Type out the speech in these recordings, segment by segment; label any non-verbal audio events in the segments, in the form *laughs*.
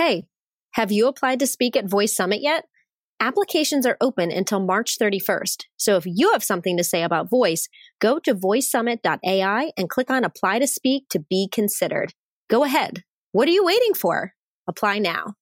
Hey, have you applied to speak at Voice Summit yet? Applications are open until March 31st. So if you have something to say about voice, go to voicesummit.ai and click on apply to speak to be considered. Go ahead. What are you waiting for? Apply now.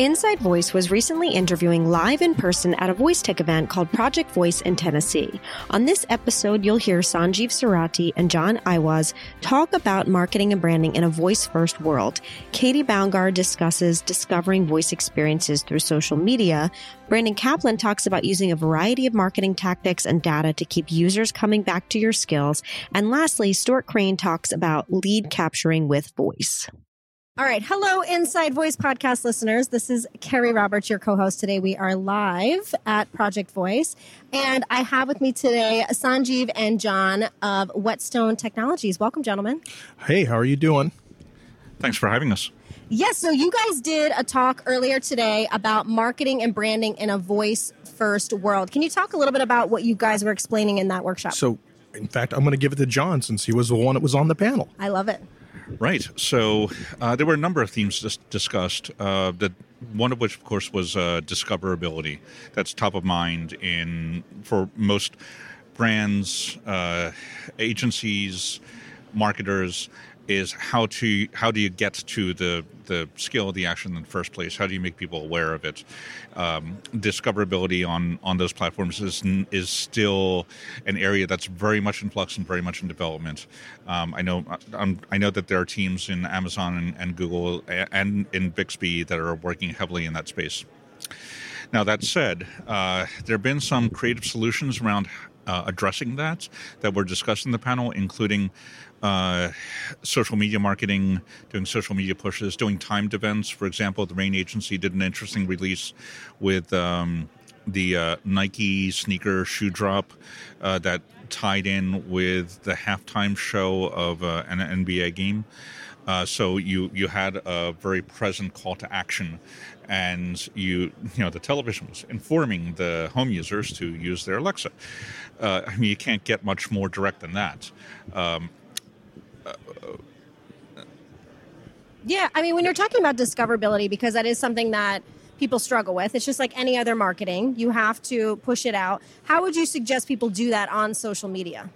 Inside Voice was recently interviewing live in person at a voice tech event called Project Voice in Tennessee. On this episode, you'll hear Sanjeev Surati and John Iwasz talk about marketing and branding in a voice first world. Katie Baumgard discusses discovering voice experiences through social media. Brandon Kaplan talks about using a variety of marketing tactics and data to keep users coming back to your skills. And lastly, Stuart Crane talks about lead capturing with voice. All right. Hello, Inside Voice podcast listeners. This is Carrie Roberts, your co host today. We are live at Project Voice. And I have with me today Sanjeev and John of Whetstone Technologies. Welcome, gentlemen. Hey, how are you doing? Thanks for having us. Yes. So, you guys did a talk earlier today about marketing and branding in a voice first world. Can you talk a little bit about what you guys were explaining in that workshop? So, in fact, I'm going to give it to John since he was the one that was on the panel. I love it. Right. So uh, there were a number of themes dis- discussed. Uh, that one of which, of course, was uh, discoverability. That's top of mind in for most brands, uh, agencies, marketers. Is how to how do you get to the the skill, the action in the first place? How do you make people aware of it? Um, discoverability on on those platforms is is still an area that's very much in flux and very much in development. Um, I know I'm, i know that there are teams in Amazon and, and Google and in Bixby that are working heavily in that space. Now that said, uh, there have been some creative solutions around uh, addressing that that were discussed in the panel, including uh, social media marketing, doing social media pushes, doing timed events. For example, the Rain Agency did an interesting release with um, the uh, Nike sneaker shoe drop uh, that tied in with the halftime show of uh, an NBA game. Uh, so you you had a very present call to action, and you you know the television was informing the home users to use their Alexa. Uh, I mean, you can't get much more direct than that. Um, yeah, I mean, when you're talking about discoverability, because that is something that people struggle with. It's just like any other marketing. You have to push it out. How would you suggest people do that on social media?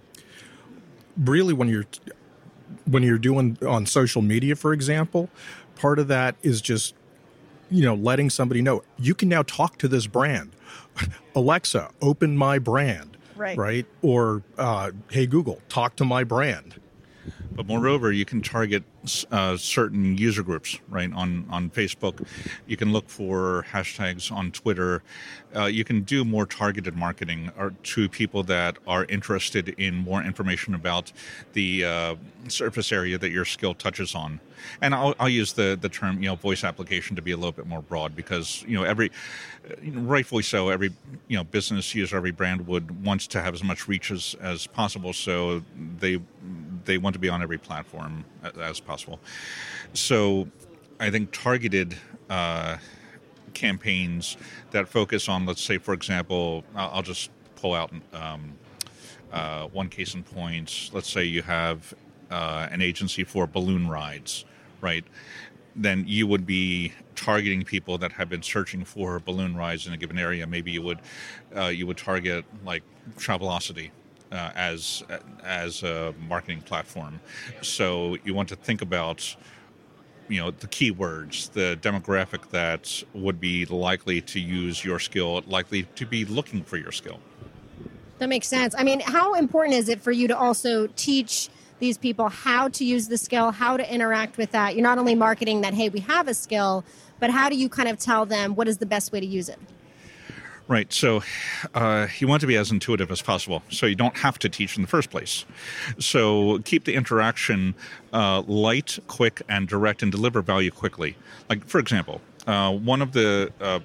Really when you're when you're doing on social media for example, part of that is just you know, letting somebody know you can now talk to this brand. *laughs* Alexa, open my brand. Right. Right? Or uh, hey Google, talk to my brand but moreover, you can target uh, certain user groups, right? On on Facebook, you can look for hashtags on Twitter. Uh, you can do more targeted marketing to people that are interested in more information about the uh, surface area that your skill touches on. And I'll, I'll use the the term you know voice application to be a little bit more broad because you know every rightfully so every you know business user every brand would wants to have as much reach as, as possible so they they want to be on every platform as possible. So I think targeted uh, campaigns that focus on, let's say, for example, I'll, just pull out um, uh, one case in point. Let's say you have uh, an agency for balloon rides, right? Then you would be targeting people that have been searching for balloon rides in a given area. Maybe you would uh, you would target like Travelocity, uh, as as a marketing platform. So you want to think about you know the keywords, the demographic that would be likely to use your skill, likely to be looking for your skill. That makes sense. I mean, how important is it for you to also teach these people how to use the skill, how to interact with that? You're not only marketing that, hey, we have a skill, but how do you kind of tell them what is the best way to use it? Right. So uh, you want to be as intuitive as possible. So you don't have to teach in the first place. So keep the interaction uh, light, quick, and direct, and deliver value quickly. Like, for example, uh, one of the uh,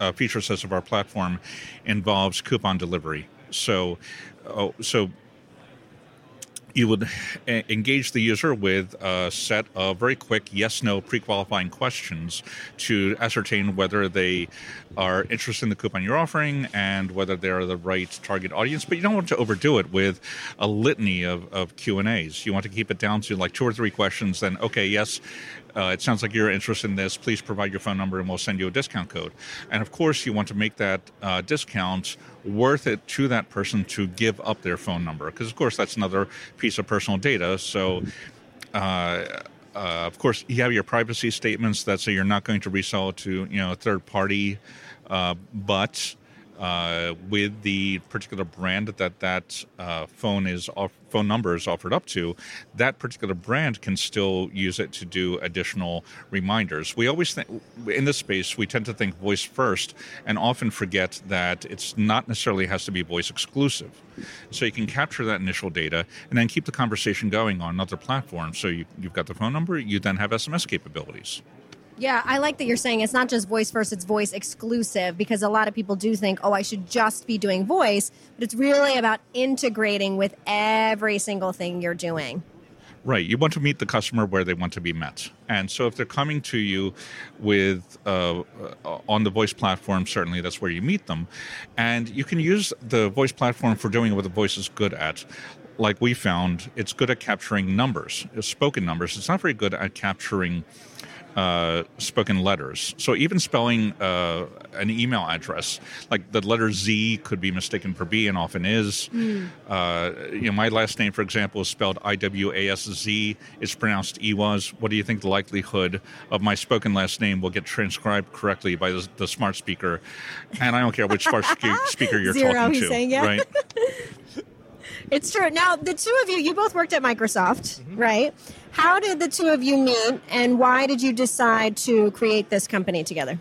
uh, feature sets of our platform involves coupon delivery. So, oh, so you would engage the user with a set of very quick yes no pre qualifying questions to ascertain whether they are interested in the coupon you're offering and whether they're the right target audience. But you don't want to overdo it with a litany of, of Q and A's. You want to keep it down to like two or three questions. Then, okay, yes, uh, it sounds like you're interested in this. Please provide your phone number and we'll send you a discount code. And of course, you want to make that uh, discount worth it to that person to give up their phone number because, of course, that's another piece of personal data. So, uh, uh, of course, you have your privacy statements that say you're not going to resell to you know a third party, uh, but uh, with the particular brand that that uh, phone is off, phone number is offered up to, that particular brand can still use it to do additional reminders. We always think in this space we tend to think voice first, and often forget that it's not necessarily has to be voice exclusive. So you can capture that initial data and then keep the conversation going on other platforms. So you, you've got the phone number, you then have SMS capabilities. Yeah, I like that you're saying it's not just voice first, it's voice exclusive because a lot of people do think, oh, I should just be doing voice, but it's really about integrating with every single thing you're doing. Right. You want to meet the customer where they want to be met. And so if they're coming to you with uh, uh, on the voice platform, certainly that's where you meet them. And you can use the voice platform for doing what the voice is good at. Like we found, it's good at capturing numbers, spoken numbers. It's not very good at capturing uh, spoken letters. So even spelling uh, an email address, like the letter Z could be mistaken for B and often is. Mm. Uh, you know, my last name, for example, is spelled I W A S Z. It's pronounced Iwas. What do you think the likelihood of my spoken last name will get transcribed correctly by the, the smart speaker? And I don't care which smart *laughs* speaker you're Zero, talking to, saying, yeah. right? *laughs* It's true. Now, the two of you, you both worked at Microsoft, mm-hmm. right? How did the two of you meet, and why did you decide to create this company together?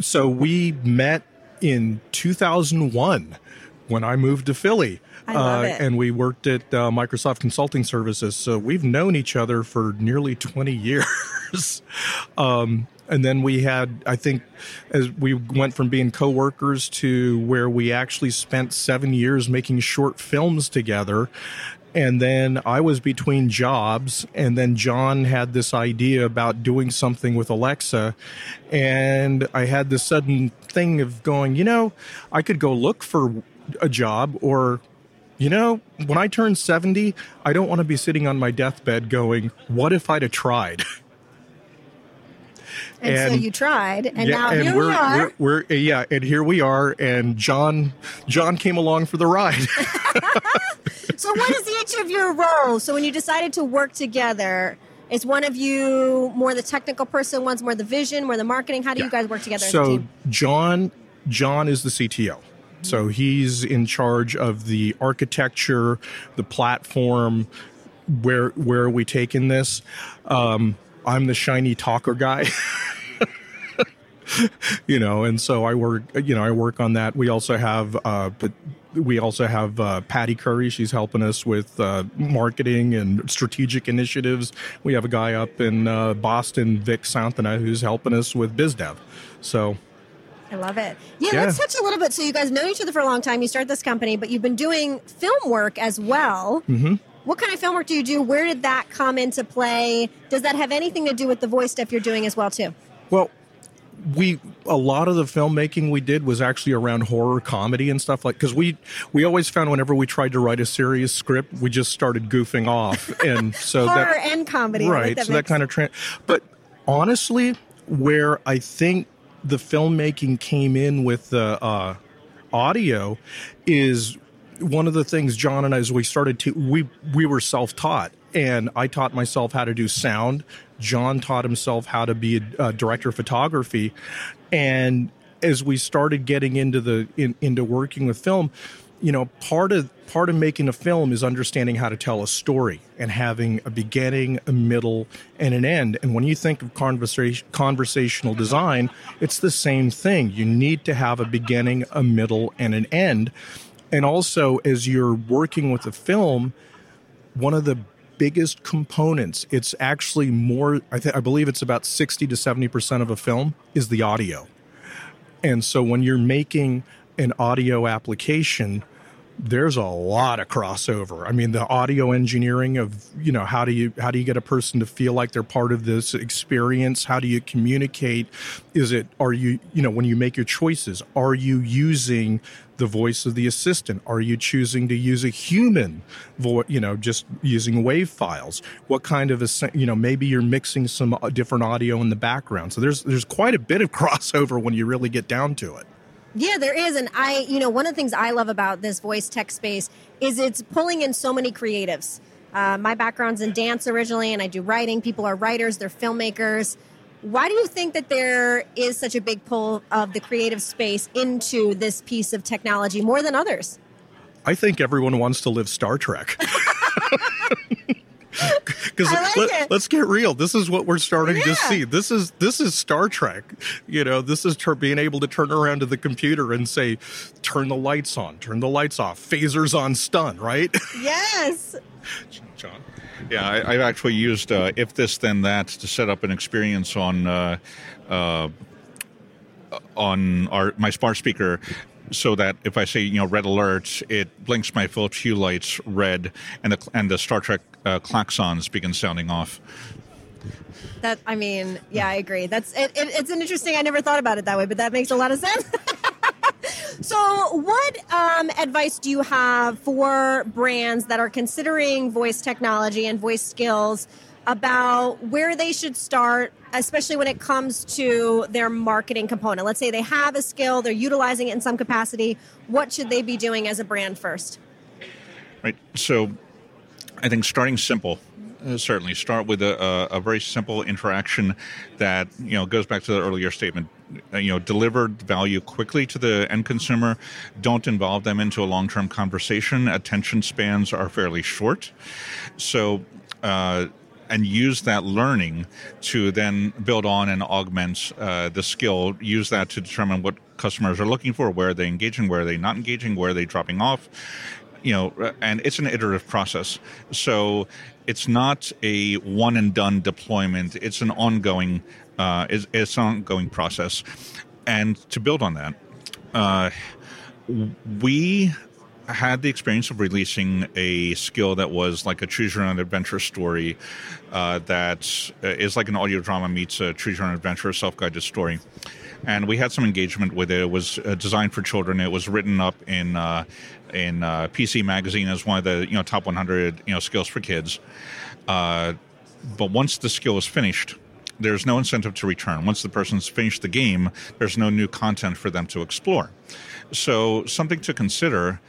So we met in 2001 when I moved to Philly. Uh, and we worked at uh, Microsoft Consulting Services. So we've known each other for nearly 20 years. *laughs* um, and then we had i think as we went from being co-workers to where we actually spent seven years making short films together and then I was between jobs, and then John had this idea about doing something with Alexa, and I had this sudden thing of going, you know, I could go look for a job, or, you know, when I turn 70, I don't want to be sitting on my deathbed going, what if I'd have tried? *laughs* And, and, so you tried, and yeah, now and here we're, we are. We're, we're, yeah, and here we are, and John John came along for the ride. *laughs* *laughs* so, what is each of your roles? So, when you decided to work together, is one of you more the technical person, one's more the vision, more the marketing? How do yeah. you guys work together? So, John John is the CTO. So he's in charge of the architecture, the platform, where where are we taking this? Um, I'm the shiny talker guy. *laughs* you know, and so I work, you know, I work on that. We also have, uh, but we also have uh, Patty Curry. She's helping us with uh, marketing and strategic initiatives. We have a guy up in uh, Boston, Vic Santana, who's helping us with biz dev. So. I love it. Yeah, yeah, let's touch a little bit. So you guys know each other for a long time. You started this company, but you've been doing film work as well. Mm-hmm. What kind of film work do you do? Where did that come into play? Does that have anything to do with the voice stuff you're doing as well too? Well, we a lot of the filmmaking we did was actually around horror comedy and stuff like because we we always found whenever we tried to write a serious script we just started goofing off and so *laughs* horror that and comedy right that so that kind of trend but honestly where i think the filmmaking came in with the uh, audio is one of the things John and I, as we started to, we we were self taught, and I taught myself how to do sound. John taught himself how to be a, a director of photography, and as we started getting into the in, into working with film, you know, part of part of making a film is understanding how to tell a story and having a beginning, a middle, and an end. And when you think of conversation, conversational design, it's the same thing. You need to have a beginning, a middle, and an end and also, as you're working with a film, one of the biggest components, it's actually more, I, I believe it's about 60 to 70% of a film, is the audio. And so when you're making an audio application, there's a lot of crossover. I mean, the audio engineering of, you know, how do you how do you get a person to feel like they're part of this experience? How do you communicate? Is it are you, you know, when you make your choices, are you using the voice of the assistant? Are you choosing to use a human voice, you know, just using wave files? What kind of a, you know, maybe you're mixing some uh, different audio in the background. So there's there's quite a bit of *laughs* crossover when you really get down to it. Yeah, there is. And I, you know, one of the things I love about this voice tech space is it's pulling in so many creatives. Uh, my background's in dance originally, and I do writing. People are writers, they're filmmakers. Why do you think that there is such a big pull of the creative space into this piece of technology more than others? I think everyone wants to live Star Trek. *laughs* *laughs* Because like let, us get real. This is what we're starting to see. This is this is Star Trek. You know, this is tur being able to turn around to the computer and say, "Turn the lights on, turn the lights off, phasers on stun." Right, *laughs* Yes. John. Yeah, I, I've actually used uh, if this then that to set up an experience on uh, uh, on our my smart speaker. So that if I say you know red alert, it blinks my Philips Hue lights red, and the and the Star Trek uh, klaxons begin sounding off. That I mean, yeah, I agree. That's it, it, it's an interesting. I never thought about it that way, but that makes a lot of sense. *laughs* so, what um, advice do you have for brands that are considering voice technology and voice skills about where they should start, especially when it comes to their marketing component? Let's say they have a skill, they're utilizing it in some capacity. What should they be doing as a brand first? Right. So, I think starting simple. Uh, certainly, start with a, a, very simple interaction that you know goes back to the earlier statement. Uh, you know, deliver value quickly to the end consumer. Don't involve them into a long-term conversation. Attention spans are fairly short, so. Uh, and use that learning to then build on and augment uh, the skill. Use that to determine what customers are looking for, where are they engaging, where are they not engaging, where are they dropping off. You know, and it's an iterative process. So it's not a one and done deployment. It's an ongoing, uh, it's, it's an ongoing process. And to build on that, uh, we had the experience of releasing a skill that was like a choose your own adventure story uh, that uh, like an audio drama meets a choose your own adventure self-guided story and we had some engagement with it it was uh, designed for children it was written up in uh, in uh, pc magazine as one of the you know top 100 you know skills for kids but once the skill is finished there's no incentive to return. Once the person's finished the game, there's no new content for them to explore. So, something to consider,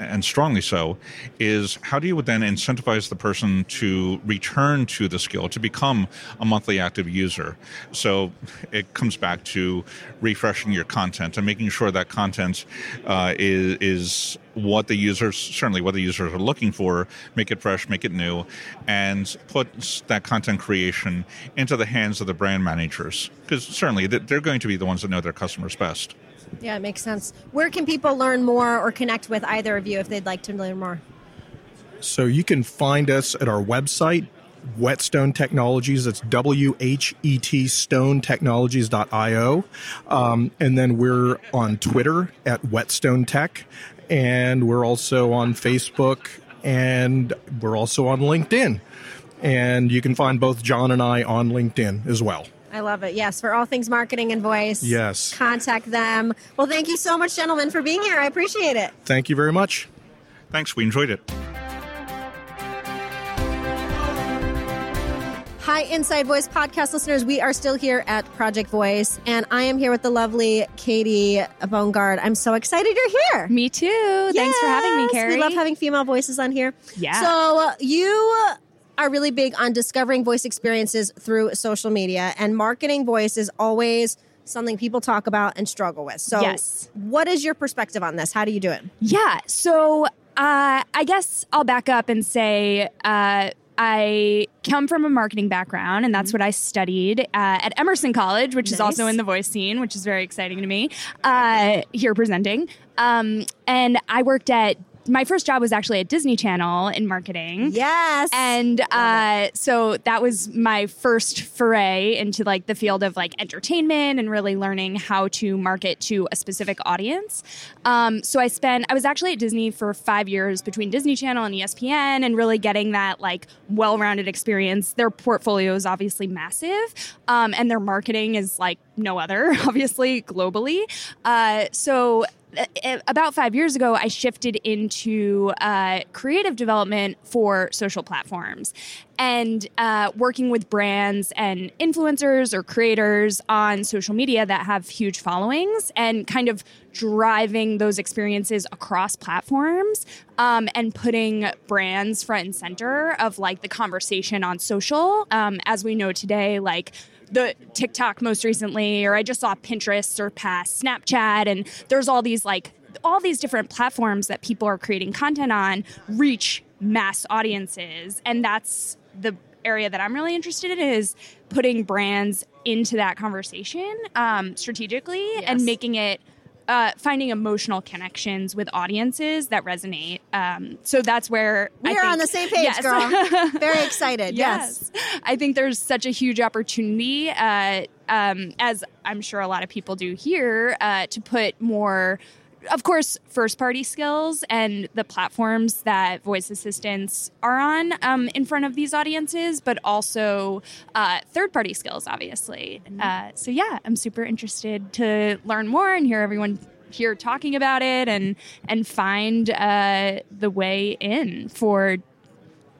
and strongly so, is how do you then incentivize the person to return to the skill, to become a monthly active user? So, it comes back to refreshing your content and making sure that content uh, is, is what the users certainly what the users are looking for make it fresh make it new and put that content creation into the hands of the brand managers because certainly they're going to be the ones that know their customers best Yeah, it makes sense. Where can people learn more or connect with either of you if they'd like to learn more? So you can find us at our website, Whetstone Technologies. That's W H E T Stone Technologies.io. Um, and then we're on Twitter at Whetstone Tech. And we're also on Facebook and we're also on LinkedIn. And you can find both John and I on LinkedIn as well. I love it. Yes, for all things marketing and voice. Yes. Contact them. Well, thank you so much, gentlemen, for being here. I appreciate it. Thank you very much. thanks we enjoyed it Hi, Inside Voice podcast listeners. We are still here at Project Voice, and I am here with the lovely Katie Bongard. I'm so excited you're here. Me too. Thanks for having me, Yes, Carrie. We love having female voices on here. Yeah. So uh, you are really big on discovering voice experiences through social media, and marketing voice is always something people talk about and struggle with. So, Yes. what is your perspective on this? How do you do it? Yeah. So uh, I guess I'll back up and say uh, I come from a marketing background, and that's what I studied uh, at Emerson College, which is also in the voice scene, which is very exciting to me. Uh, here presenting, um, and I worked at my first job was actually at Disney Channel in marketing. Yes. And uh, so that was my first foray into like the field of like entertainment and really learning how to market to a specific audience. Um, so I spent, I was actually at Disney for five years between Disney Channel and ESPN and really getting that like well rounded experience. Their portfolio is obviously massive um, and their marketing is like no other, *laughs* obviously, globally. Uh, so about five years ago, I shifted into uh, creative development for social platforms and uh, working with brands and influencers or creators on social media that have huge followings and kind of driving those experiences across platforms um, and putting brands front and center of like the conversation on social. Um, as we know today, like the TikTok most recently, or I just saw Pinterest surpass Snapchat, and there's all these like all these different platforms that people are creating content on reach mass audiences, and that's the area that I'm really interested in is putting brands into that conversation um, strategically yes. and making it uh, finding emotional connections with audiences that resonate. Um, so that's where we I are think, on the same page, yes. girl. *laughs* Very excited. yes. yes. I think there's such a huge opportunity, uh, um, as I'm sure a lot of people do here, uh, to put more of course, first party skills and the platforms that voice assistants are on um, in front of these audiences, but also uh, third party skills, obviously. Mm-hmm. Uh, so, yeah, I'm super interested to learn more and hear everyone here talking about it and and find uh, the way in for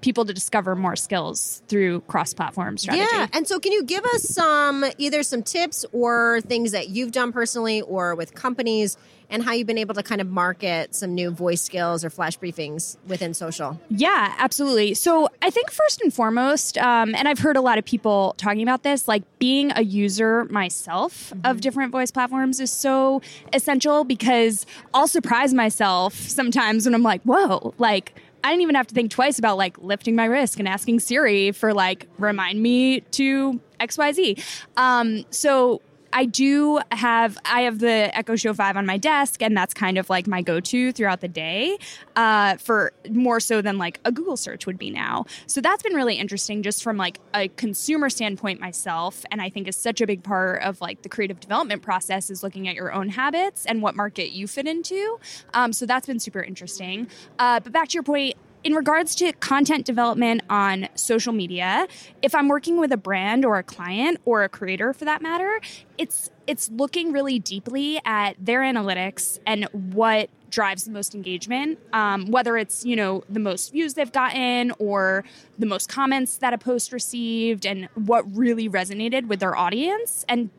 people to discover more skills through cross-platform strategy. Yeah, and so can you give us some either some tips or things that you've done personally or with companies and how you've been able to kind of market some new voice skills or flash briefings within social. Yeah, absolutely. So I think first and foremost, um, and I've heard a lot of people talking about this, like being a user myself mm-hmm. of different voice platforms is so essential because I'll surprise myself sometimes when I'm like, whoa, like, I didn't even have to think twice about like lifting my wrist and asking Siri for like remind me to XYZ. Um, so I do have I have the Echo Show Five on my desk, and that's kind of like my go-to throughout the day, uh, for more so than like a Google search would be now. So that's been really interesting, just from like a consumer standpoint myself, and I think is such a big part of like the creative development process is looking at your own habits and what market you fit into. Um, so that's been super interesting. Uh, but back to your point, in regards to content development on social media, if I'm working with a brand or a client or a creator for that matter, it's it's looking really deeply at their analytics and what drives the most engagement um, whether it's you know the most views they've gotten or the most comments that a post received and what really resonated with their audience and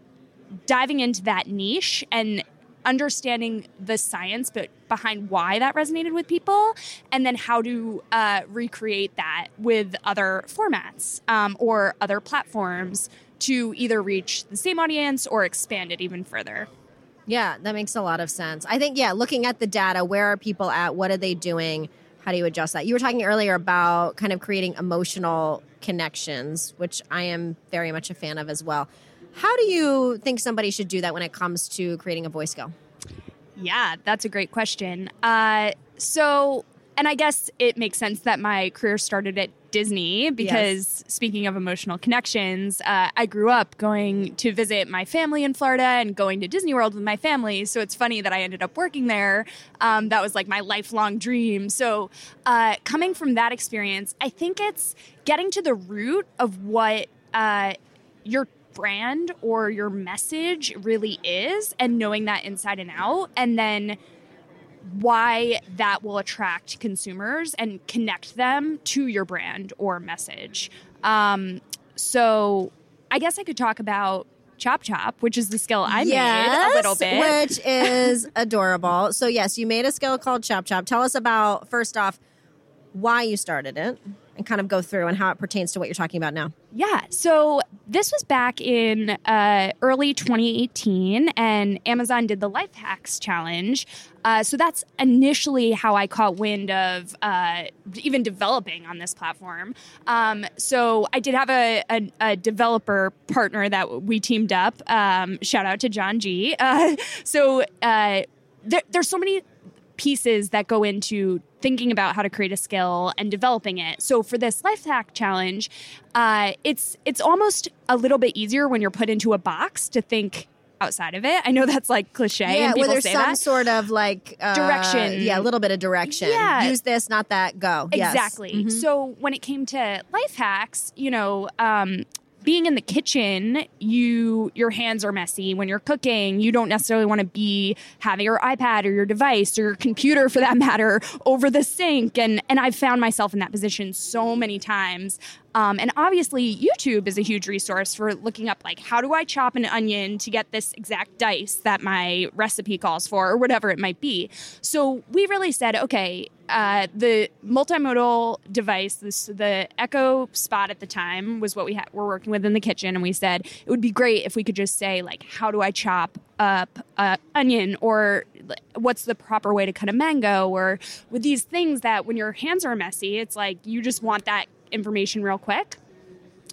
diving into that niche and understanding the science but behind why that resonated with people and then how to uh, recreate that with other formats um, or other platforms to either reach the same audience or expand it even further. Yeah that makes a lot of sense. I think yeah looking at the data where are people at? What are they doing? How do you adjust that? You were talking earlier about kind of creating emotional connections which i am very much a fan of as well how do you think somebody should do that when it comes to creating a voice skill? Yeah, that's a great question. Uh, so, and I guess it makes sense that my career started at Disney because yes. speaking of emotional connections, uh, I grew up going to visit my family in Florida and going to Disney World with my family. So it's funny that I ended up working there. Um, that was like my lifelong dream. So uh, coming from that experience, I think it's getting to the root of what uh, you're brand or your message really is and knowing that inside and out and then why that will attract consumers and connect them to your brand or message. Um, so I guess I could talk about Chop Chop, which is the skill I yes, made a little bit. Which *laughs* is adorable. So, yes, you made a skill called Chop Chop. Tell us about, first off, why you started it and kind of go through and how it pertains to what you're talking about now. Yeah. So this was back in uh, early 2018, and Amazon did the Life Hacks Challenge. Uh, so that's initially how I caught wind of uh, even developing on this platform. Um, so I did have a, a, a, developer partner that we teamed up. Um, shout out to John G. *laughs* Uh, so uh, there, there's so many pieces that go into thinking about how to create a skill and developing it. So for this life hack challenge, uh, it's it's almost a little bit easier when you're put into a box to think outside of it. I know that's like cliche. Yeah, and people where there's say some that. sort of like uh, Direction. Yeah, a little bit of direction. Yeah. use this, not that. Go. Yes. Exactly. Mhm. So when it came to life hacks, you know, um, being in the kitchen, you your hands are messy when you're cooking. You don't necessarily want to be having your iPad or your device or your computer for that matter over the sink. And and I've found myself in that position so many times. Um, and obviously, YouTube is a huge resource for looking up like how do I chop an onion to get this exact dice that my recipe calls for, or whatever it might be. So we really said, okay, uh, the multimodal device, this the Echo Spot at the time was what we had, were working with in the kitchen, and we said it would be great if we could just say like, how do I chop up a onion, or what's the proper way to cut a mango, or with these things that when your hands are messy, it's like you just want that information real quick.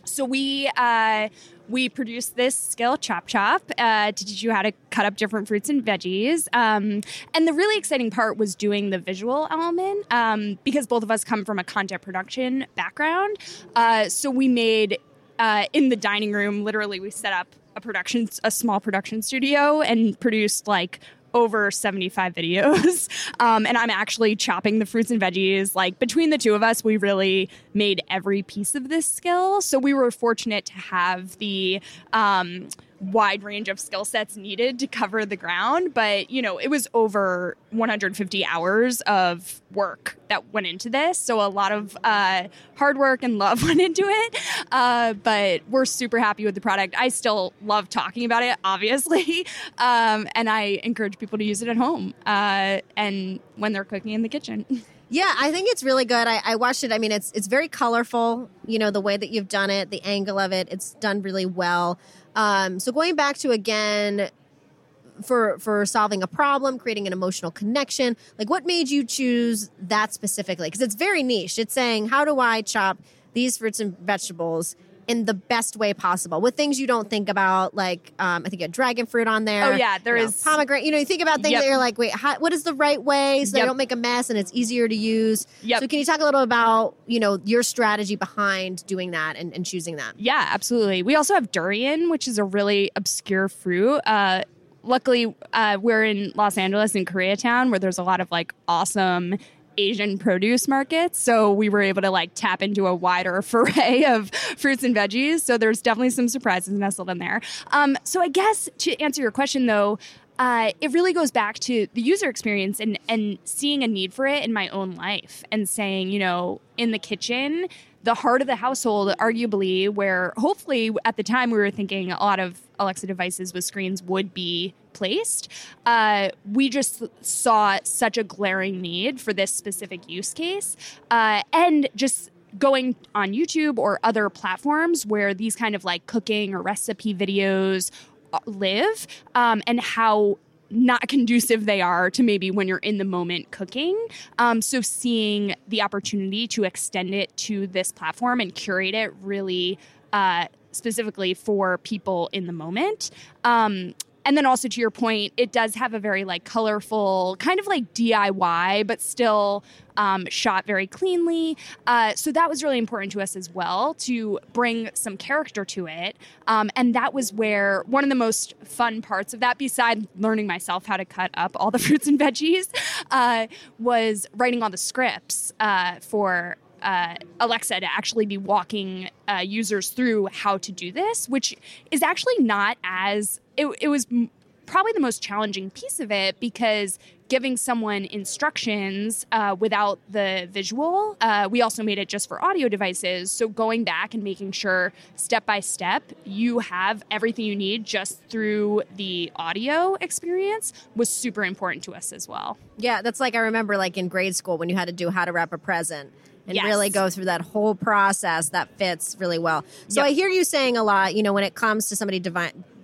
So we uh, we produced this skill chop chop uh, to teach you how to cut up different fruits and veggies. Um, and the really exciting part was doing the visual element um, because both of us come from a content production background. Uh, so we made uh, in the dining room. Literally, we set up a production, a small production studio, and produced like over 75 videos. *laughs* Um, and I'm actually chopping the fruits and veggies. Like between the two of us, we really made every piece of this skill. So we were fortunate to have the um, wide range of skill sets needed to cover the ground. But, you know, it was over 150 hours of work that went into this. So a lot of uh, hard work and love *laughs* went into it. Uh, but we're super happy with the product. I still love talking about it, obviously. *laughs* Um, and I encourage people to use it at home uh, and when they're cooking in the kitchen. *laughs* Yeah, I think it's really good. I, I watched it. I mean, it's it's very colorful. You know, the way that you've done it, the angle of it, it's done really well. Um, so going back to again for for solving a problem, creating an emotional connection. Like, what made you choose that specifically? Because it's very niche. It's saying, how do I chop these fruits and vegetables? In the best way possible, with things you don't think about, like um, I think a dragon fruit on there. Oh, yeah, there is is- pomegranate. You know, you think about things Yep. that you're like, wait, how, what is the right way so they don't make a mess and it's easier to use. Yep. So can you talk a little about, you know, your strategy behind doing that and, and choosing that? Yeah, absolutely. We also have durian, which is a really obscure fruit. Uh, luckily, uh, we're in Los Angeles in Koreatown, where there's a lot of like awesome Asian produce markets. So we were able to like tap into a wider *laughs* foray of fruits and veggies. So there's definitely some surprises nestled in there. Um, so I guess to answer your question though, uh, it really goes back to the user experience and and seeing a need for it in my own life and saying, you know, in the kitchen, the heart of the household, arguably, where hopefully at the time we were thinking a lot of Alexa devices with screens would be placed. Uh, we just saw such a glaring need for this specific use case, uh, and just going on YouTube or other platforms where these kind of like cooking or recipe videos uh, live, um, and how not conducive they are to maybe when you're in the moment cooking. Um, so seeing the opportunity to extend it to this platform and curate it really uh, specifically for people in the moment. Um, and then also to your point, it does have a very like colorful, kind of like DIY, but still um, shot very cleanly. Uh, so that was really important to us as well to bring some character to it. Um, and that was where one of the most fun parts of that, besides learning myself how to cut up all the *laughs* fruits and veggies, uh, was writing all the scripts uh, for uh, Alexa to actually be walking uh, users through how to do this, which is actually not as it, it was m- probably the most challenging piece of it because giving someone instructions uh, without the visual, uh, we also made it just for audio devices. So going back and making sure step by step you have everything you need just through the audio experience was super important to us as well. Yeah, that's like I remember like in grade school when you had to do how to wrap a present and Yes. really go through that whole process that fits really well. So Yep. I hear you saying a lot, you know, when it comes to somebody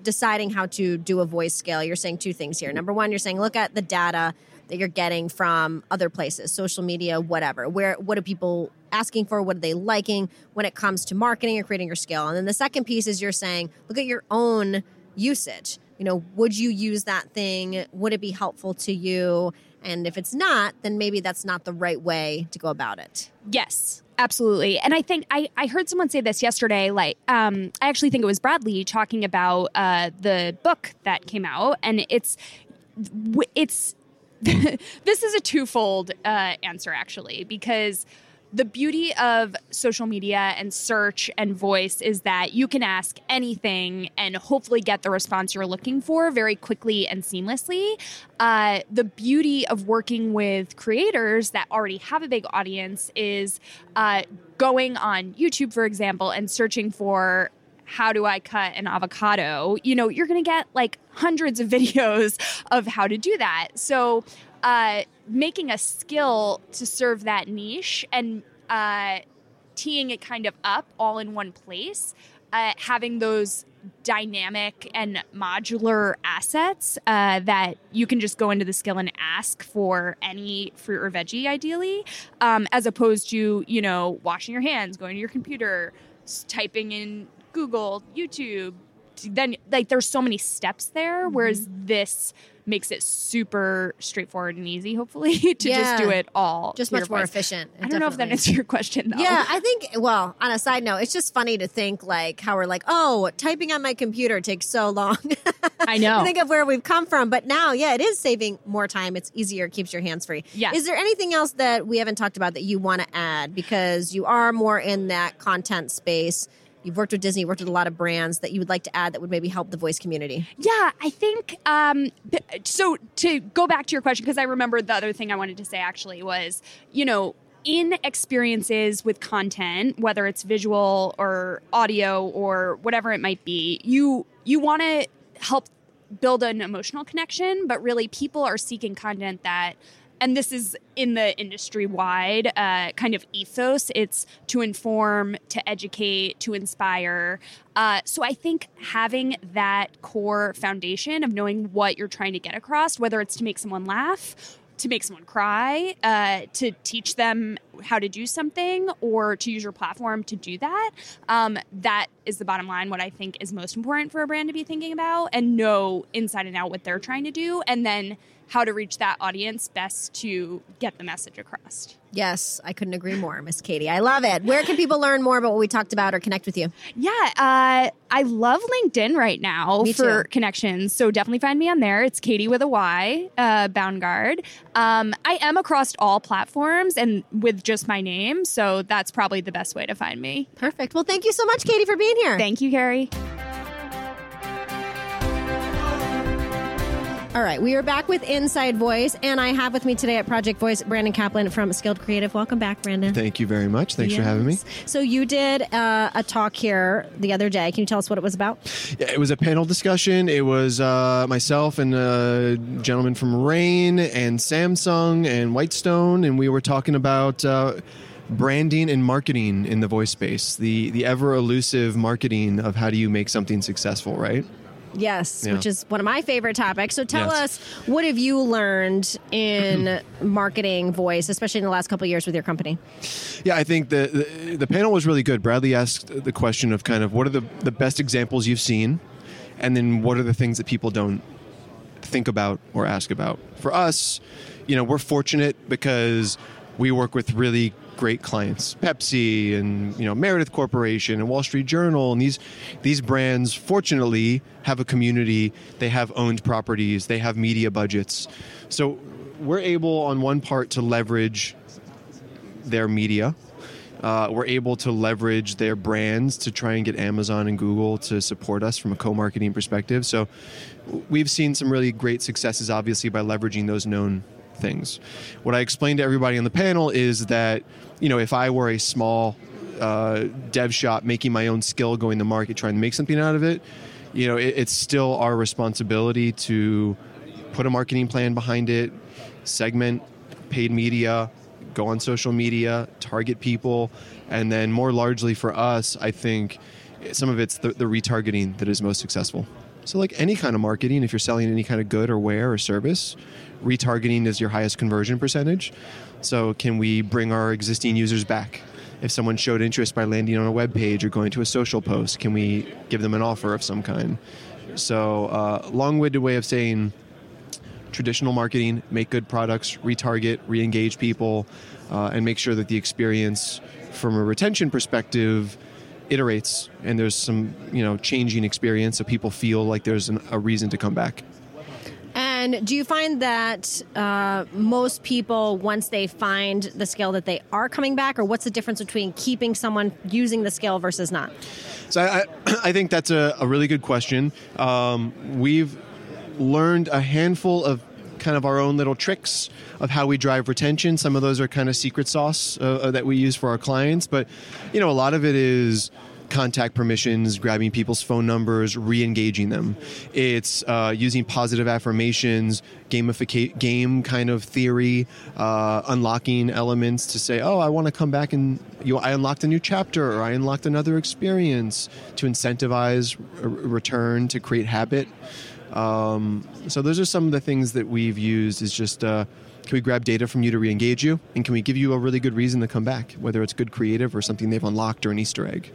deciding how to do a voice skill, you're saying two things here. Number one, you're saying look at the data that you're getting from other places, social media, whatever. Where what are people asking for? What are they liking when it comes to marketing or creating your skill? And then the second piece is you're saying look at your own usage. You know, would you use that thing? Would it be helpful to you? And if it's not, then maybe that's not the right way to go about it. Yes, absolutely. And I think I, I heard someone say this yesterday. Like, um, I actually think it was Bradley talking about uh, the book that came out, and it's it's *laughs* this is a twofold uh, answer actually because the beauty of social media and search and voice is that you can ask anything and hopefully get the response you're looking for very quickly and seamlessly. Uh, the beauty of working with creators that already have a big audience is uh, going on YouTube, for example, and searching for how do I cut an avocado? You know, you're going to get like hundreds of *laughs* videos of how to do that. So, uh, making a skill to serve that niche and uh, teeing it kind of up all in one place, uh, having those dynamic and modular assets uh, that you can just go into the skill and ask for any fruit or veggie, ideally, um, as opposed to, you know, washing your hands, going to your computer, typing in Google, YouTube, then like there's so many steps there whereas mm-hmm. this makes it super straightforward and easy hopefully *laughs* to yeah. just do it all just much more efficient i don't definitely. know if that answers your question though. yeah i think well on a side note it's just funny to think like how we're like oh typing on my computer takes so long *laughs* i know think of where we've come from but now yeah it is saving more time it's easier it keeps your hands free yeah is there anything else that we haven't talked about that you want to add because you are more in that content space You've worked with Disney, you've worked with a lot of brands that you would like to add that would maybe help the voice community. Yeah, I think um, so. To go back to your question, because I remember the other thing I wanted to say actually was, you know, in experiences with content, whether it's visual or audio or whatever it might be, you you want to help build an emotional connection, but really people are seeking content that and this is in the industry wide uh, kind of ethos. It's to inform, to educate, to inspire. Uh, so I think having that core foundation of knowing what you're trying to get across, whether it's to make someone laugh to make someone cry, uh, to teach them how to do something, or to use your platform to do that. Um, that is the bottom line. What I think is most important for a brand to be thinking about and know inside and out what they're trying to do, and then how to reach that audience best to get the message across. Yes, I couldn't agree more, Miss Katie. I love it. Where can people learn more about what we talked about or connect with you? Yeah, uh, I love LinkedIn right now me for too. connections. So definitely find me on there. It's Katie with a Y, uh, Boundguard. Um, I am across all platforms and with just my name. So that's probably the best way to find me. Perfect. Well, thank you so much, Katie, for being here. Thank you, Carrie. All right, we are back with Inside Voice, and I have with me today at Project Voice Brandon Kaplan from Skilled Creative. Welcome back, Brandon. Thank you very much. Thanks yes. for having me. So you did uh, a talk here the other day. Can you tell us what it was about? Yeah, it was a panel discussion. It was uh, myself and a gentleman from Rain and Samsung and Whetstone, and we were talking about. Uh, branding and marketing in the voice space the the ever elusive marketing of how do you make something successful right Yes, yeah. which is one of my favorite topics. So tell yes. us, what have you learned in *clears throat* marketing voice, especially in the last couple years with your company? Yeah, I think the, the, the panel was really good. Bradley asked the question of kind of what are the the best examples you've seen, and then what are the things that people don't think about or ask about. For us, you know, we're fortunate because we work with really great clients. Pepsi and you know meredith corporation and wall street journal and these these brands fortunately have a community. They have owned properties. They have media budgets. So we're able on one part to leverage their media. Uh, we're able to leverage their brands to try and get Amazon and Google to support us from a co marketing perspective. So we've seen some really great successes, obviously, by leveraging those known things. What I explained to everybody on the panel is that, you know, if I were a small uh, dev shop making my own skill, going to market, trying to make something out of it, you know, it, it's still our responsibility to put a marketing plan behind it, segment paid media, go on social media, target people, and then more largely for us, I think some of it's the, the retargeting that is most successful. So, like any kind of marketing, if you're selling any kind of good or ware or service, retargeting is your highest conversion percentage. So, can we bring our existing users back? If someone showed interest by landing on a web page or going to a social post, can we give them an offer of some kind? So, uh, long-winded way of saying traditional marketing, make good products, retarget, re-engage people, uh, and make sure that the experience from a retention perspective iterates and there's some you know changing experience so people feel like there's an, a reason to come back And do you find that uh, most people, once they find the skill, that they are coming back, or what's the difference between keeping someone using the skill versus not? So I, *clears throat* I, think that's a, a really good question. Um, we've learned a handful of kind of our own little tricks of how we drive retention. Some of those are kind of secret sauce uh, uh, that we use for our clients, but you know, a lot of it is contact permissions, grabbing people's phone numbers, re-engaging them. It's uh, using positive affirmations, gamificate game kind of theory, uh, unlocking elements to say, "Oh, I want to come back and you, I unlocked a new chapter, or I unlocked another experience," to incentivize return to create habit. Um, so those are some of the things that we've used. Is just uh, can we grab data from you to re-engage you, and can we give you a really good reason to come back, whether it's good creative or something they've unlocked or an Easter egg.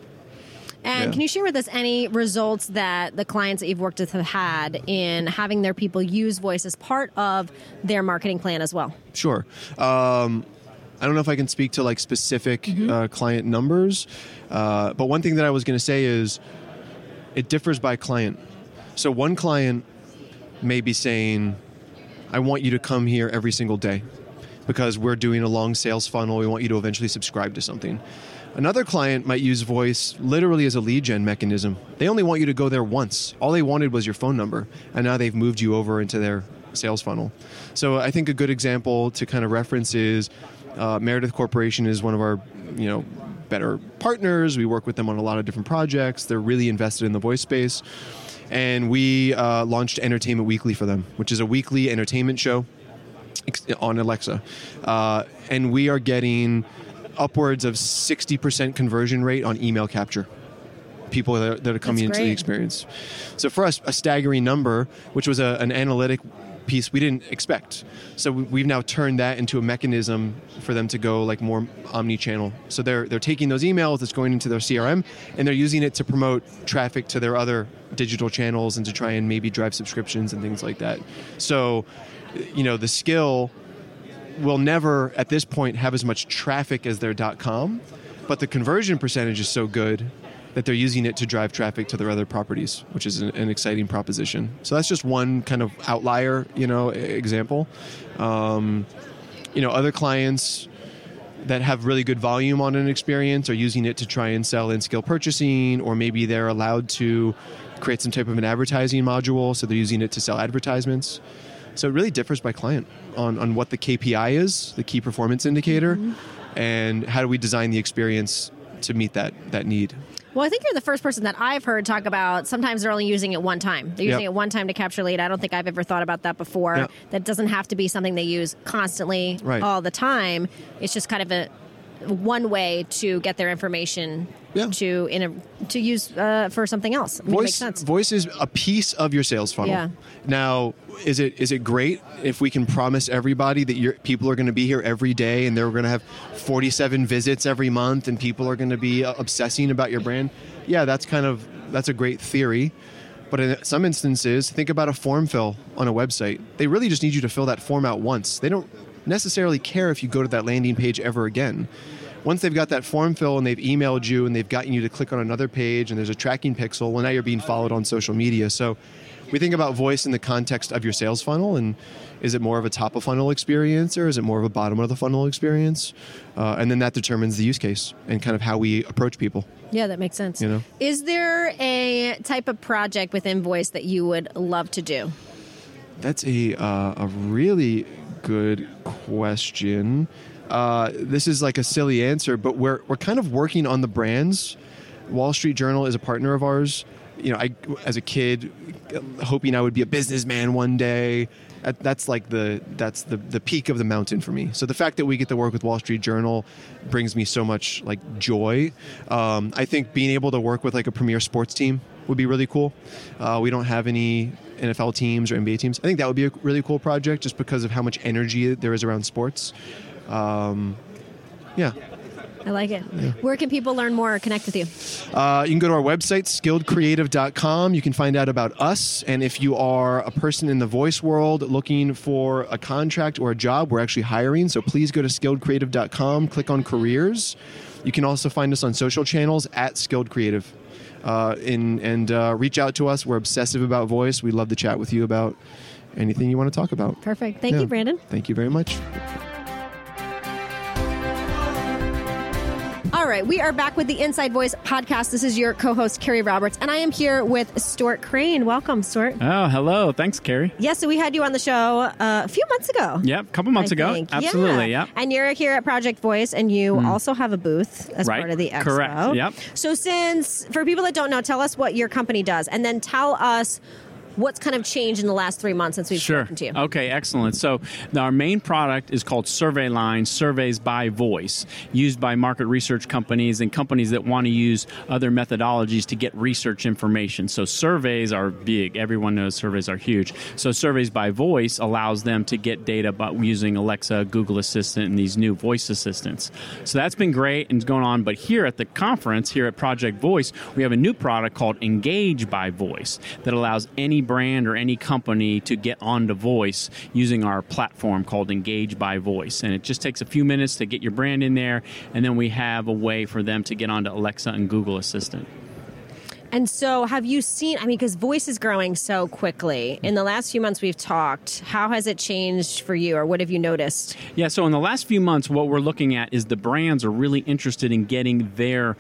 And Yeah. can you share with us any results that the clients that you've worked with have had in having their people use voice as part of their marketing plan as well? Sure. Um, I don't know if I can speak to like specific uh, client numbers, uh, but one thing that I was going to say is it differs by client. So one client may be saying, "I want you to come here every single day because we're doing a long sales funnel. We want you to eventually subscribe to something." Another client might use voice literally as a lead gen mechanism. They only want you to go there once. All they wanted was your phone number, and now they've moved you over into their sales funnel. So I think a good example to kind of reference is uh, Meredith Corporation is one of our, you know, better partners. We work with them on a lot of different projects. They're really invested in the voice space, and we uh, launched Entertainment Weekly for them, which is a weekly entertainment show on Alexa, uh, and we are getting upwards of 60% conversion rate on email capture. People that are, that are coming into the experience. So for us, a staggering number, which was a, an analytic piece we didn't expect. So we- we've now turned that into a mechanism for them to go like more omni-channel. So they're they're taking those emails that's going into their CRM and they're using it to promote traffic to their other digital channels and to try and maybe drive subscriptions and things like that. So, you know, the skill will never at this point have as much traffic as their .dot .com, but the conversion percentage is so good that they're using it to drive traffic to their other properties, which is an, an exciting proposition. So that's just one kind of outlier, you know, example. Um, you know, other clients that have really good volume on an experience are using it to try and sell in skill purchasing, or maybe they're allowed to create some type of an advertising module, so they're using it to sell advertisements. So it really differs by client on, on what the KPI is, the key performance indicator, mm-hmm. and how do we design the experience to meet that that need. Well, I think you're the first person that I've heard talk about sometimes they're only using it one time. They're using Yep. it one time to capture lead. I don't think I've ever thought about that before. Yep. That doesn't have to be something they use constantly Right. all the time. It's just kind of a one way to get their information Yeah. to in a to use uh, for something else. I mean, voice sense. voice is a piece of your sales funnel. Yeah. Now, is it is it great if we can promise everybody that your people are going to be here every day and they're going to have 47 visits every month and people are going to be uh, obsessing about your brand? Yeah, that's kind of that's a great theory. But in some instances, think about a form fill on a website. They really just need you to fill that form out once. They don't necessarily care if you go to that landing page ever again. Once they've got that form fill and they've emailed you and they've gotten you to click on another page and there's a tracking pixel, well, now you're being followed on social media. So we think about voice in the context of your sales funnel and is it more of a top of funnel experience or is it more of a bottom of the funnel experience? Uh, and then that determines the use case and kind of how we approach people. Yeah, that makes sense. You know? Is there a type of project within voice that you would love to do? That's a uh, a really good question. Uh, this is like a silly answer, but we're we're kind of working on the brands. Wall Street Journal is a partner of ours. You know, I as a kid, hoping I would be a businessman one day. That's like the that's the the peak of the mountain for me. So the fact that we get to work with Wall Street Journal brings me so much like joy. Um, I think being able to work with like a premier sports team would be really cool. Uh, we don't have any NFL teams or NBA teams. I think that would be a really cool project just because of how much energy there is around sports. Um, yeah. I like it. Where can people learn more or connect with you? Uh, you can go to our website, skilledcreative.com. You can find out about us. And if you are a person in the voice world looking for a contract or a job, we're actually hiring. So please go to skilledcreative.com, click on careers. You can also find us on social channels at Skilled Creative. Uh, in, and uh, reach out to us. We're obsessive about voice. We'd love to chat with you about anything you want to talk about. Perfect. Thank Yeah. you, Brandon. Thank you very much. Right, we are back with the Inside Voice podcast. This is your co-host Keri Roberts, and I am here with Stuart Crane. Welcome, Stuart. Oh, hello. Thanks, Keri. Yeah, so we had you on the show uh, a few months ago. Yep, a couple months I ago. think. Absolutely, Yeah. yep. And you're here at Project Voice, and you also have a booth as Right. part of the expo. Correct. Yep. So, since for people that don't know, tell us what your company does, and then tell us what's kind of changed in the last three months since we've Sure. spoken to you. Okay, excellent. So our main product is called Survey Line Surveys by Voice, used by market research companies and companies that want to use other methodologies to get research information. So surveys are big. Everyone knows surveys are huge. So surveys by voice allows them to get data by using Alexa, Google Assistant, and these new voice assistants. So that's been great and going on. But here at the conference, here at Project Voice, we have a new product called Engage by Voice that allows any brand or any company to get onto voice using our platform called Engage by Voice. And it just takes a few minutes to get your brand in there, and then we have a way for them to get onto Alexa and Google Assistant. And so, have you seen? I mean, because voice is growing so quickly. In the last few months we've talked, how has it changed for you, or what have you noticed? Yeah, so in the last few months, what we're looking at is the brands are really interested in getting their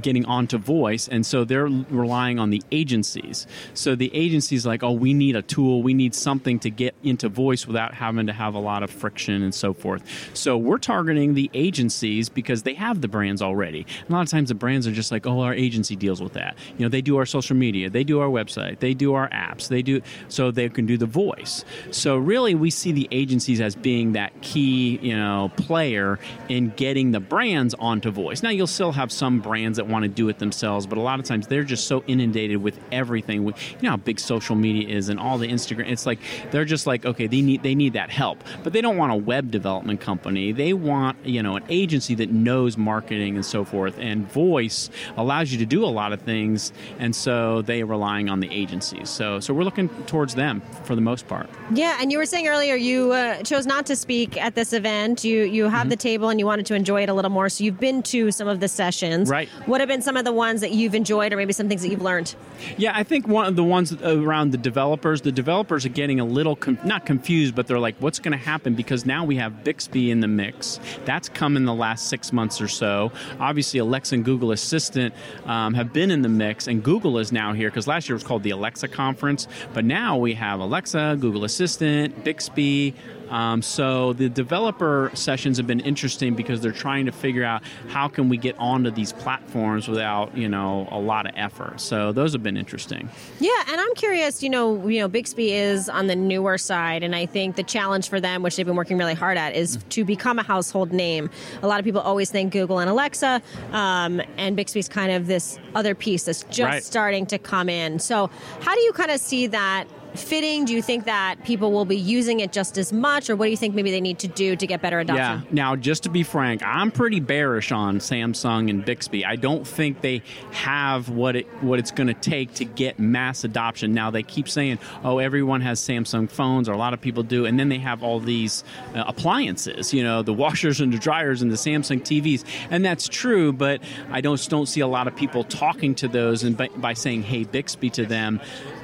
getting onto voice and so they're relying on the agencies. So the agencies like oh we need a tool. We need something to get into voice without having to have a lot of friction and so forth. So we're targeting the agencies because they have the brands already. A lot of times the brands are just like oh our agency deals with that. You know they do our social media. They do our website. They do our apps. They do so they can do the voice. So really we see the agencies as being that key you know player in getting the brands onto voice. Now you'll still have some brands that want to do it themselves but a lot of times they're just so inundated with everything. You know how big social media is and all the instagram it's like they're just like okay they need they need that help. But they don't want a web development company. They want you know an agency that knows marketing and so forth. And voice allows you to do a lot of things and so they are relying on the agencies. So so we're looking towards them for the most part. Yeah, and you were saying earlier you uh, chose not to speak at this event. You you have the table and you wanted to enjoy it a little more, so you've been to some of the sessions. Right. What have been some of the ones that you've enjoyed, or maybe some things that you've learned? Yeah, I think one of the ones around the developers, the developers are getting a little com- not confused, but they're like, what's going to happen? Because now we have Bixby in the mix. That's come in the last six months or so. Obviously, Alexa and Google Assistant um, have been in the mix, and Google is now here because last year was called the Alexa conference, but now we have Alexa, Google Assistant, Bixby. Um, so the developer sessions have been interesting because they're trying to figure out how can we get onto these platforms without you know a lot of effort. So those have been interesting. Yeah, and I'm curious. You know, you know, Bixby is on the newer side, and I think the challenge for them, which they've been working really hard at, is to become a household name. A lot of people always think Google and Alexa, um, and Bixby's kind of this other piece that's just Right. starting to come in. So, how do you kind of see that? Fitting? Do you think that people will be using it just as much, or what do you think maybe they need to do to get better adoption? Yeah. Now, just to be frank, I'm pretty bearish on Samsung and Bixby. I don't think they have what it what it's going to take to get mass adoption. Now they keep saying, "Oh, everyone has Samsung phones," or a lot of people do, and then they have all these uh, appliances. You know, the washers and the dryers and the Samsung TVs, and that's true. But I don't don't see a lot of people talking to those and by, by saying, "Hey, Bixby" to them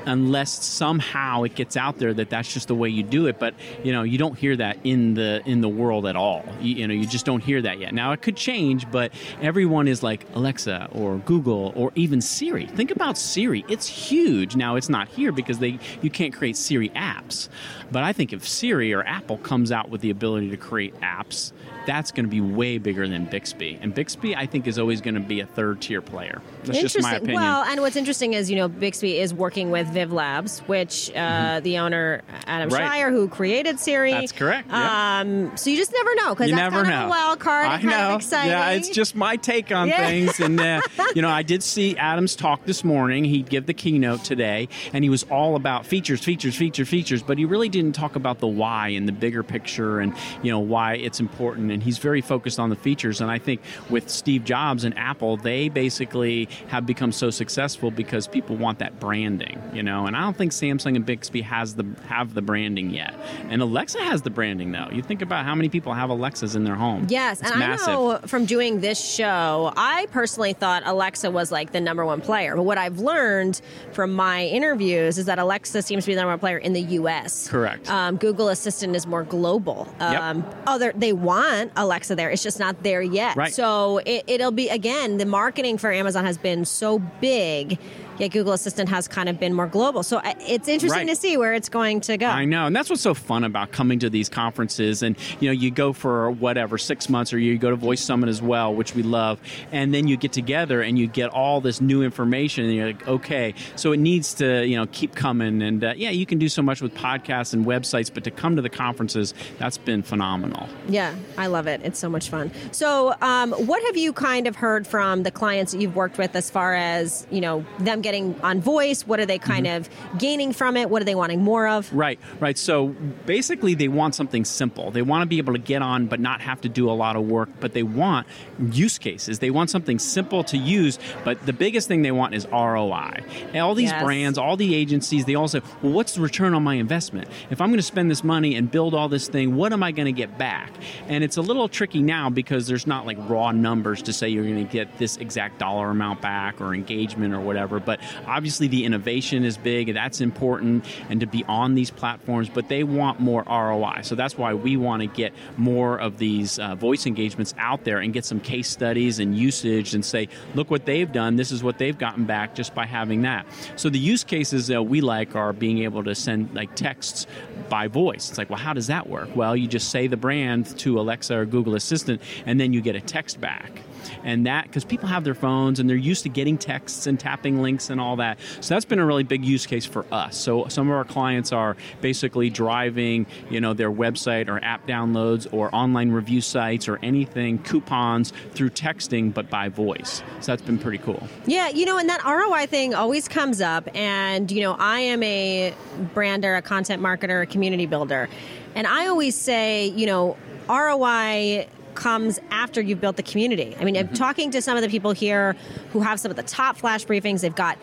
unless somehow it gets out there that that's just the way you do it. But you know, you don't hear that in the in the world at all. You, you know, you just don't hear that yet. Now it could change, but everyone is like Alexa or Google or even Siri. Think about Siri; it's huge. Now it's not here because they you can't create Siri apps. But I think if Siri or Apple comes out with the ability to create apps, that's going to be way bigger than Bixby. And Bixby, I think, is always going to be a third tier player. That's just my opinion. Well, and what's interesting is, you know, Bixby is working with Viv Labs, which uh, the owner Adam Right. Cheyer, who created Siri. That's correct, yeah. Um, so you just never know because that's never kind know. of a wild card. I know. Yeah, it's just my take on Yeah. things. And uh, *laughs* you know, I did see Adam's talk this morning. He'd give the keynote today, and he was all about features, features, features, features. But he really didn't talk about the why and the bigger picture, and you know why it's important. And he's very focused on the features. And I think with Steve Jobs and Apple, they basically have become so successful because people want that branding. You know, and I don't think Samsung and Bixby has the have the branding yet. And Alexa has the branding though. You think about how many people have Alexas in their home. Yes, It's and massive. I know from doing this show, I personally thought Alexa was like the number one player. But what I've learned from my interviews is that Alexa seems to be the number one player in the U.S. Correct. Um, Google Assistant is more global. Yep. Um, other they want Alexa there, it's just not there yet. Right. So it, it'll be again the marketing for Amazon has been so big. Yet Google Assistant has kind of been more global. So it's interesting Right. to see where it's going to go. I know, and that's what's so fun about coming to these conferences. And you know, you go for whatever six months, or you go to Voice Summit as well, which we love. And then you get together and you get all this new information, and you're like, okay, so it needs to you know keep coming. And uh, yeah, you can do so much with podcasts and websites, but to come to the conferences, that's been phenomenal. Yeah, I love it. It's so much fun. So, um, what have you kind of heard from the clients that you've worked with as far as you know them getting on voice? What are they kind mm-hmm. of gaining from it? What are they wanting more of? Right, right. So basically, they want something simple. They want to be able to get on, but not have to do a lot of work. But they want use cases. They want something simple to use. But the biggest thing they want is ROI. And all these Yes. brands, all the agencies, they all say, "Well, what's the return on my investment? If I'm going to spend this money and build all this thing, what am I going to get back?" And it's a little tricky now because there's not like raw numbers to say you're going to get this exact dollar amount back or engagement or whatever. But obviously, the innovation is big. and That's important, and to be on these platforms. But they want more ROI, so that's why we want to get more of these uh, voice engagements out there and get some case studies and usage, and say, look what they've done. This is what they've gotten back just by having that. So the use cases that we like are being able to send like texts by voice. It's like, well, how does that work? Well, you just say the brand to Alexa or Google Assistant, and then you get a text back and that because people have their phones and they're used to getting texts and tapping links and all that so that's been a really big use case for us so some of our clients are basically driving you know their website or app downloads or online review sites or anything coupons through texting but by voice so that's been pretty cool Yeah, you know, and that ROI thing always comes up. And, you know, I am a brander, a content marketer, a community builder. And I always say, you know, ROI comes after you've built the community. I mean, I'm talking to some of the people here who have some of the top flash briefings. They've got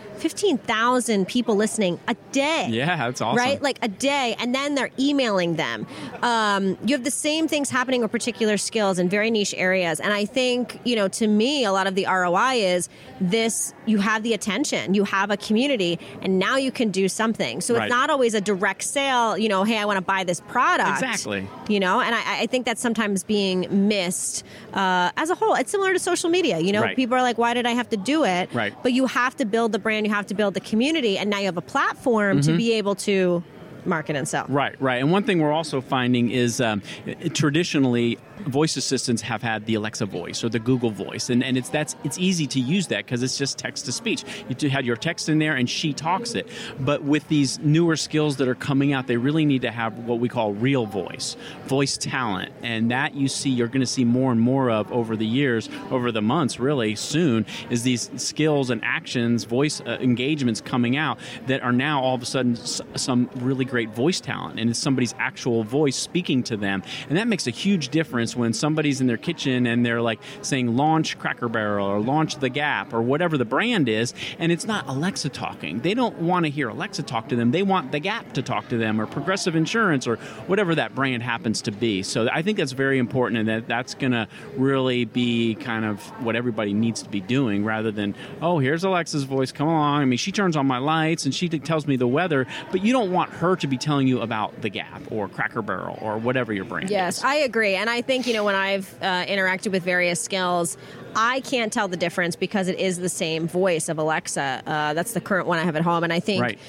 15,000 people listening a day. yeah that's awesome Right? Like a day, and then they're emailing them. Um, you have the same things happening with particular skills in very niche areas. And I think, you know, to me, a lot of the ROI is this you have the attention, you have a community, and now you can do something. So Right. it's not always a direct sale, you know, hey, I want to buy this product. Exactly. You know, and I, I think that's sometimes being missed uh, as a whole. It's similar to social media. You know, Right. people are like, why did I have to do it? Right. But you have to build the brand, you have to build the community, and now you have a platform Mm-hmm. to be able to market and sell. Right, right. And one thing we're also finding is um, traditionally voice assistants have had the Alexa voice or the Google voice, and, and it's that's it's easy to use that because it's just text to speech. You had your text in there and she talks it. But with these newer skills that are coming out, they really need to have what we call real voice, voice talent, and that you see you're going to see more and more of over the years, over the months, really soon. Is these skills and actions, voice uh, engagements coming out that are now all of a sudden s- some really great voice talent, and it's somebody's actual voice speaking to them, and that makes a huge difference when somebody's in their kitchen and they're like saying launch Cracker Barrel or launch The Gap or whatever the brand is, and it's not Alexa talking. They don't want to hear Alexa talk to them. They want The Gap to talk to them or Progressive Insurance or whatever that brand happens to be. So I think that's very important, and that that's going to really be kind of what everybody needs to be doing rather than oh here's Alexa's voice come along. I mean she turns on my lights and she tells me the weather, but you don't want her to be telling you about The Gap or Cracker Barrel or whatever your brand Yes, is. I agree. And I think, you know, when I've uh, interacted with various skills, I can't tell the difference because it is the same voice of Alexa. Uh, that's the current one I have at home. And I think Right.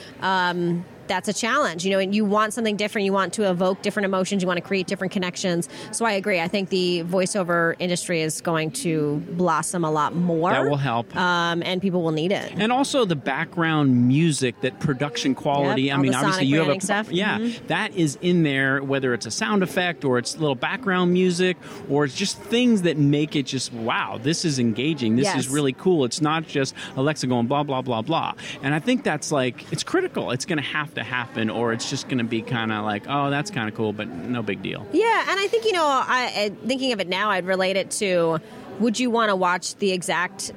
That's a challenge, you know, and you want something different. You want to evoke different emotions. You want to create different connections. So I agree. I think the voiceover industry is going to blossom a lot more. That will help. Um, and people will need it. and also the background music, that production quality. Yep, I mean, obviously you have a stuff. yeah, Mhm. that is in there. Whether it's a sound effect or it's little background music or it's just things that make it just wow, this is engaging. This Yes. is really cool. It's not just Alexa going blah blah blah blah. And I think that's like it's critical. It's going to have to happen, or it's just going to be kind of like oh, that's kind of cool, but no big deal. Yeah, and I think you know, I, thinking of it now, I'd relate it to: Would you want to watch the exact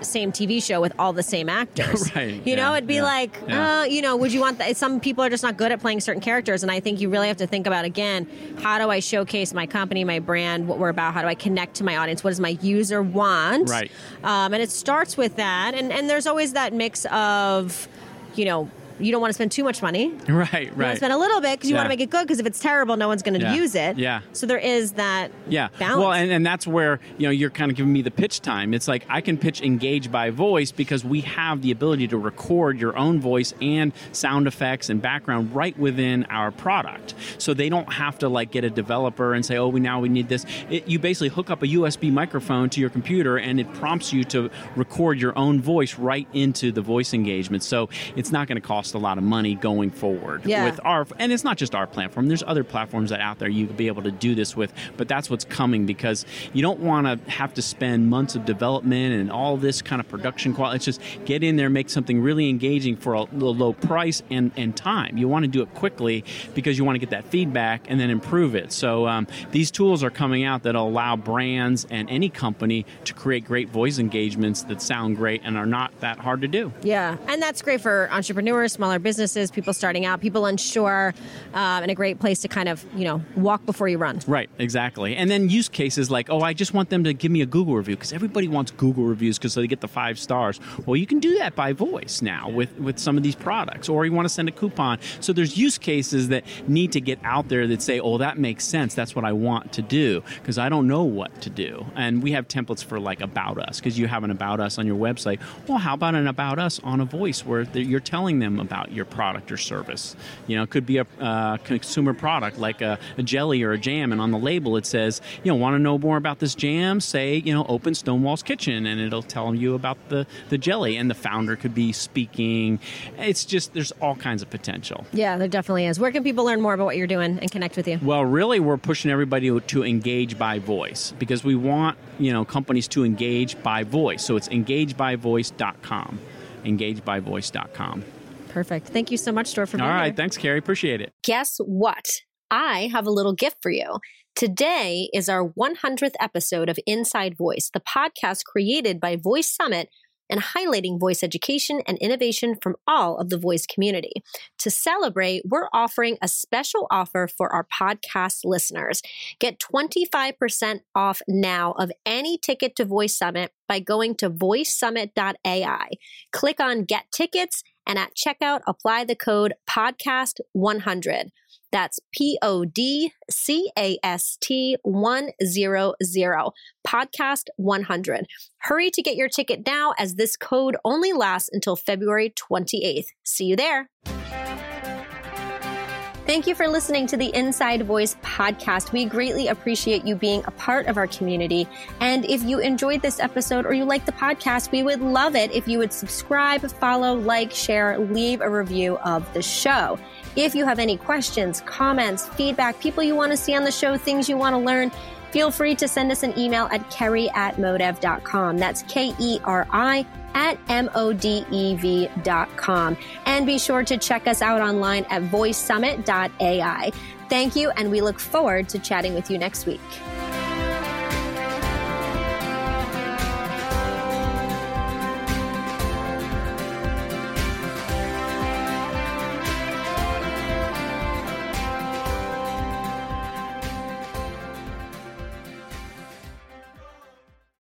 same TV show with all the same actors? *laughs* Right, You know, yeah, it'd be yeah, like, yeah. uh, you know, would you want that? Some people are just not good at playing certain characters, and I think you really have to think about again: how do I showcase my company, my brand, what we're about? How do I connect to my audience? What does my user want? Right. Um, and it starts with that, and and there's always that mix of, you know. You don't want to spend too much money. *laughs* Right, You want to right. spend a little bit because you want to make it good. Because if it's terrible, no one's going to Yeah. use it. Yeah. So there is that. Yeah. Balance. Well, and, and that's where, you know, you're kind of giving me the pitch time. It's like I can pitch engage by voice because we have the ability to record your own voice and sound effects and background right within our product. So they don't have to like get a developer and say, oh, we now we need this. It, you basically hook up a USB microphone to your computer and it prompts you to record your own voice right into the voice engagement. So it's not going to cost a lot of money going forward Yeah. with our and it's not just our platform. There's other platforms that out there you could be able to do this with but that's what's coming because you don't want to have to spend months of development and all this kind of production quality it's just get in there make something really engaging for a low price and, and time. You want to do it quickly because you want to get that feedback and then improve it. So um, these tools are coming out that allow brands and any company to create great voice engagements that sound great and are not that hard to do. Yeah, and that's great for entrepreneurs, smaller businesses, people starting out, people unsure, um, and a great place to kind of you know walk before you run. Right, exactly. And then use cases like, oh, I just want them to give me a Google review because everybody wants Google reviews because they get the five stars. Well, you can do that by voice now with, with some of these products, or you want to send a coupon. So there's use cases that need to get out there that say, oh, that makes sense. That's what I want to do because I don't know what to do. And we have templates for like About Us because you have an About Us on your website. Well, how about an About Us on a voice where you're telling them about your product or service? You know, it could be a uh, consumer product like a, a jelly or a jam, and on the label it says, you know, want to know more about this jam? Say, you know, open Stonewall's Kitchen, and it'll tell you about the the jelly, and the founder could be speaking. It's just there's all kinds of potential. Yeah, there definitely is. Where can people learn more about what you're doing and connect with you? Well, really, we're pushing everybody to- to engage by voice because we want you know companies to engage by voice. So it's engagebyvoice.com, engagebyvoice.com. Perfect. Thank you so much, Stuart, for being All right, here. thanks, Keri. Appreciate it. Guess what? I have a little gift for you. Today is our 100th episode of Inside Voice, the podcast created by Voice Summit and highlighting voice education and innovation from all of the voice community. To celebrate, we're offering a special offer for our podcast listeners. Get 25% off now of any ticket to Voice Summit by going to voicesummit.ai. Click on Get Tickets and at checkout, apply the code podcast100. That's P O D C A S T 100, podcast 100. Hurry to get your ticket now as this code only lasts until February 28th. See you there. Thank you for listening to the Inside Voice podcast. We greatly appreciate you being a part of our community. And if you enjoyed this episode or you like the podcast, we would love it if you would subscribe, follow, like, share, leave a review of the show. If you have any questions, comments, feedback, people you want to see on the show, things you want to learn, feel free to send us an email at keri at modev.com. That's K E R I at M-O-D-E-V dot com. And be sure to check us out online at voicesummit.ai. Thank you, and we look forward to chatting with you next week.